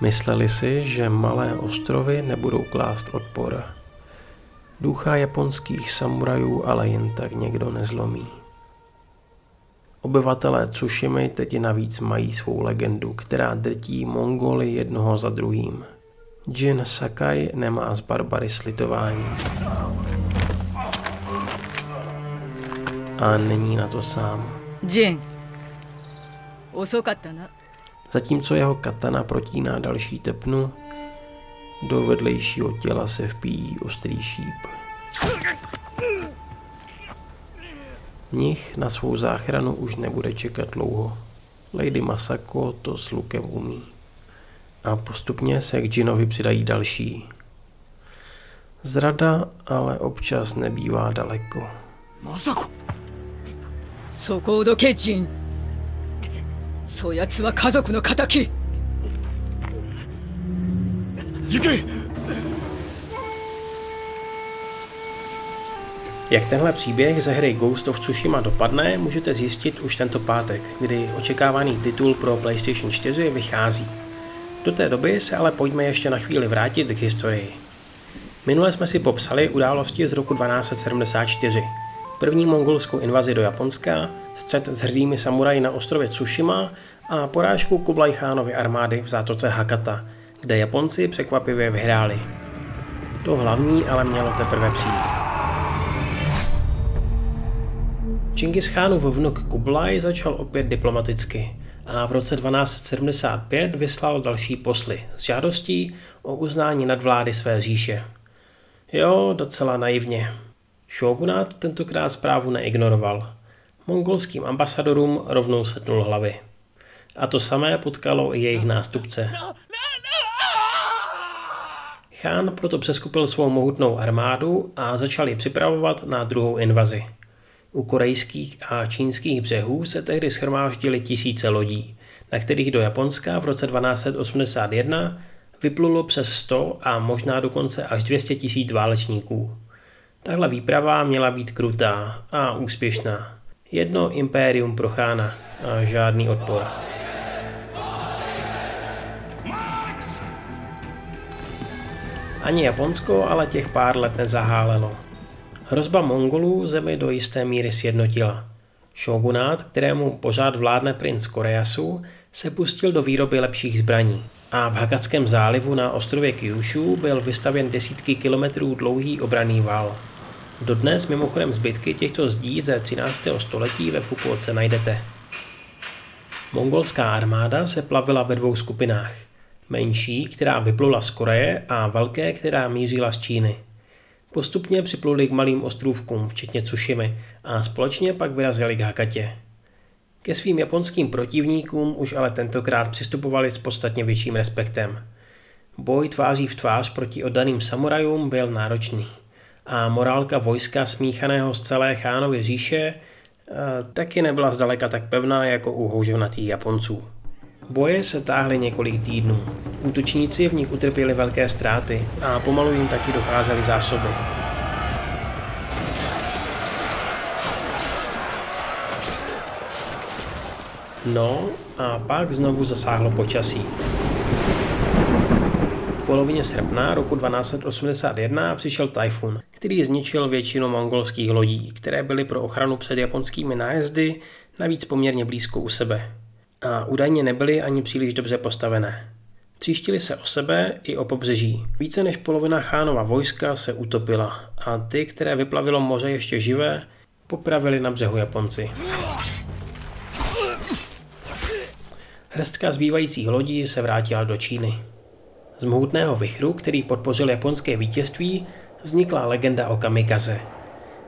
Mysleli si, že malé ostrovy nebudou klást odpor. Ducha japonských samurajů ale jen tak někdo nezlomí. Obyvatelé Tsushimy teď navíc mají svou legendu, která drtí Mongoly jednoho za druhým. Jin Sakai nemá z barbary slitování. A není na to sám. Jin, 遅かったな。 Zatímco jeho katana protíná další tepnu, do vedlejšího těla se vpíjí ostrý šíp. Mnich na svou záchranu už nebude čekat dlouho. Lady Masako to s lukem umí. A postupně se k Jinovi přidají další. Zrada ale občas nebývá daleko. そこをどけ、ジン。 そやつは家族の敵。 Jak tenhle příběh ze hry Ghost of Tsushima dopadne, můžete zjistit už tento pátek, kdy očekávaný titul pro PlayStation 4 vychází. Do té doby se ale pojďme ještě na chvíli vrátit k historii. Minule jsme si popsali události z roku 1274. První mongolskou invazi do Japonska, střet s hrdými samuraji na ostrově Tsushima a porážku Kublai Khanovy armády v zátoce Hakata, kde Japonci překvapivě vyhráli. To hlavní ale mělo teprve přijít. Čingis Khánův vnuk Kublai začal opět diplomaticky a v roce 1275 vyslal další posly s žádostí o uznání nadvlády své říše. Jo, docela naivně. Shogunát tentokrát zprávu neignoroval. Mongolským ambasadorům rovnou setnul hlavy. A to samé potkalo i jejich nástupce. Chán proto přeskupil svou mohutnou armádu a začal ji připravovat na druhou invazi. U korejských a čínských břehů se tehdy schromáždili tisíce lodí, na kterých do Japonska v roce 1281 vyplulo přes 100 a možná dokonce až 200 tisíc válečníků. Tahle výprava měla být krutá a úspěšná. Jedno impérium pro chána a žádný odpor. Ani Japonsko ale těch pár let nezahálelo. Hrozba Mongolů zemi do jisté míry sjednotila. Shogunát, kterému pořád vládne princ Koreasu, se pustil do výroby lepších zbraní. A v Hakatském zálivu na ostrově Kyushu byl vystavěn desítky kilometrů dlouhý obraný val. Dodnes mimochodem zbytky těchto zdí ze 13. století ve Fukuoce najdete. Mongolská armáda se plavila ve dvou skupinách. Menší, která vyplula z Koreje a velké, která mířila z Číny. Postupně připluli k malým ostrůvkům, včetně Tsushimy, a společně pak vyrazili k Hakatě. Ke svým japonským protivníkům už ale tentokrát přistupovali s podstatně větším respektem. Boj tváří v tvář proti oddaným samurajům byl náročný a morálka vojska smíchaného z celé Chánovy říše eh, taky nebyla zdaleka tak pevná jako u houževnatých Japonců. Boje se táhly několik týdnů. Útočníci v nich utrpěli velké ztráty a pomalu jim taky docházely zásoby. No a pak znovu zasáhlo počasí. V polovině srpna roku 1281 přišel tajfun, který zničil většinu mongolských lodí, které byly pro ochranu před japonskými nájezdy navíc poměrně blízko u sebe. A údajně nebyly ani příliš dobře postavené. Tříštili se o sebe i o pobřeží. Více než polovina chánova vojska se utopila a ty, které vyplavilo moře ještě živé, popravili na břehu Japonci. Hrstka zbývajících lodí se vrátila do Číny. Z mohutného vychru, který podpořil japonské vítězství, vznikla legenda o kamikaze,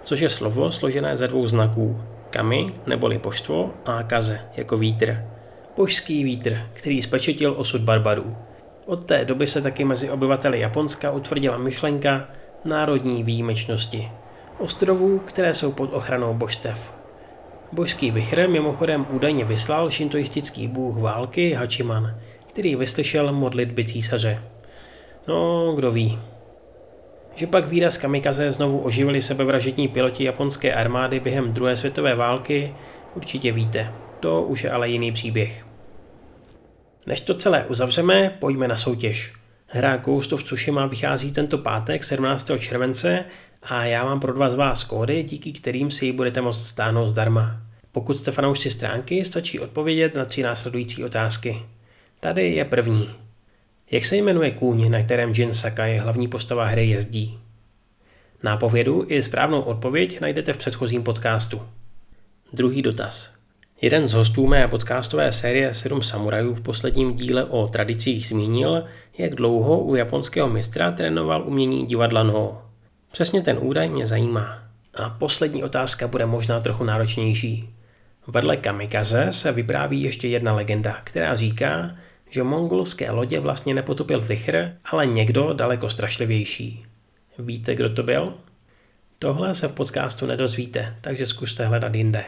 což je slovo složené ze dvou znaků. Kami, neboli poštvo, a kaze, jako vítr. Božský vítr, který spečetil osud barbarů. Od té doby se taky mezi obyvateli Japonska utvrdila myšlenka národní výjimečnosti. Ostrovů, které jsou pod ochranou božstev. Božský vychr mimochodem údajně vyslal šintoistický bůh války Hachiman, který vyslyšel modlitby císaře. No, kdo ví. Že pak výraz kamikaze znovu oživili sebevražední piloti japonské armády během druhé světové války, určitě víte. To už je ale jiný příběh. Než to celé uzavřeme, pojďme na soutěž. Hra Ghost of Tsushima vychází tento pátek 17. července a já mám pro dva z vás kódy, díky kterým si ji budete moct stáhnout zdarma. Pokud jste fanoušci stránky, stačí odpovědět na tři následující otázky. Tady je první. Jak se jmenuje kůň, na kterém Jin Sakai, hlavní postava hry, jezdí? Nápovědu i správnou odpověď najdete v předchozím podcastu. Druhý dotaz. Jeden z hostů mé podcastové série 7 samurajů v posledním díle o tradicích zmínil, jak dlouho u japonského mistra trénoval umění divadla no. Přesně ten údaj mě zajímá. A poslední otázka bude možná trochu náročnější. Vedle kamikaze se vypráví ještě jedna legenda, která říká, že mongolské lodě vlastně nepotopil vichr, ale někdo daleko strašlivější. Víte, kdo to byl? Tohle se v podcastu nedozvíte, takže zkuste hledat jinde.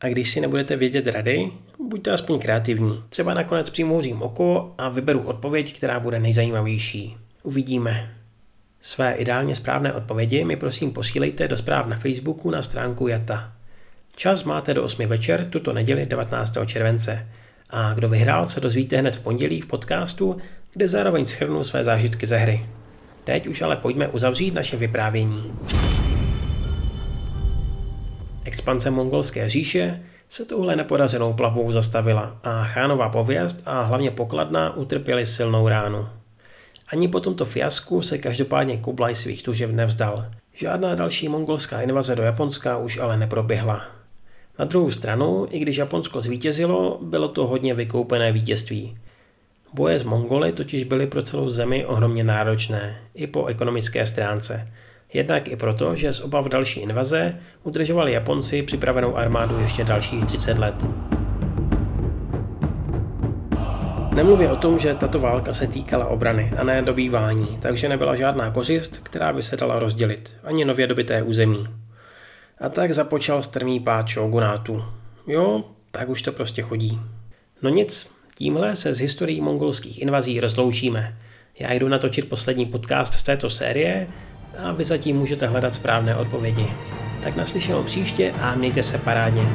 A když si nebudete vědět rady, buďte aspoň kreativní. Třeba nakonec přimouřím oko a vyberu odpověď, která bude nejzajímavější. Uvidíme. Své ideálně správné odpovědi mi prosím posílejte do zpráv na Facebooku na stránku Jata. Čas máte do 8 večer tuto neděli 19. července. A kdo vyhrál, se dozvíte hned v pondělí v podcastu, kde zároveň schrnu své zážitky ze hry. Teď už ale pojďme uzavřít naše vyprávění. Expanse mongolské říše se touhle nepodařenou plavbou zastavila a chánová pověst a hlavně pokladna utrpěli silnou ránu. Ani po tomto fiasku se každopádně Kublaj svých tužeb nevzdal. Žádná další mongolská invaze do Japonska už ale neproběhla. Na druhou stranu, i když Japonsko zvítězilo, bylo to hodně vykoupené vítězství. Boje s Mongoly totiž byly pro celou zemi ohromně náročné, i po ekonomické stránce. Jednak i proto, že z obav další invaze udržovali Japonci připravenou armádu ještě dalších 30 let. Nemluvě o tom, že tato válka se týkala obrany a ne dobývání, takže nebyla žádná kořist, která by se dala rozdělit, ani nově dobité území. A tak započal strmý pád shogunátu. Jo, tak už to prostě chodí. No nic, tímhle se z historií mongolských invazí rozloučíme. Já jdu natočit poslední podcast z této série a vy zatím můžete hledat správné odpovědi. Tak naslyšenou příště a mějte se parádně.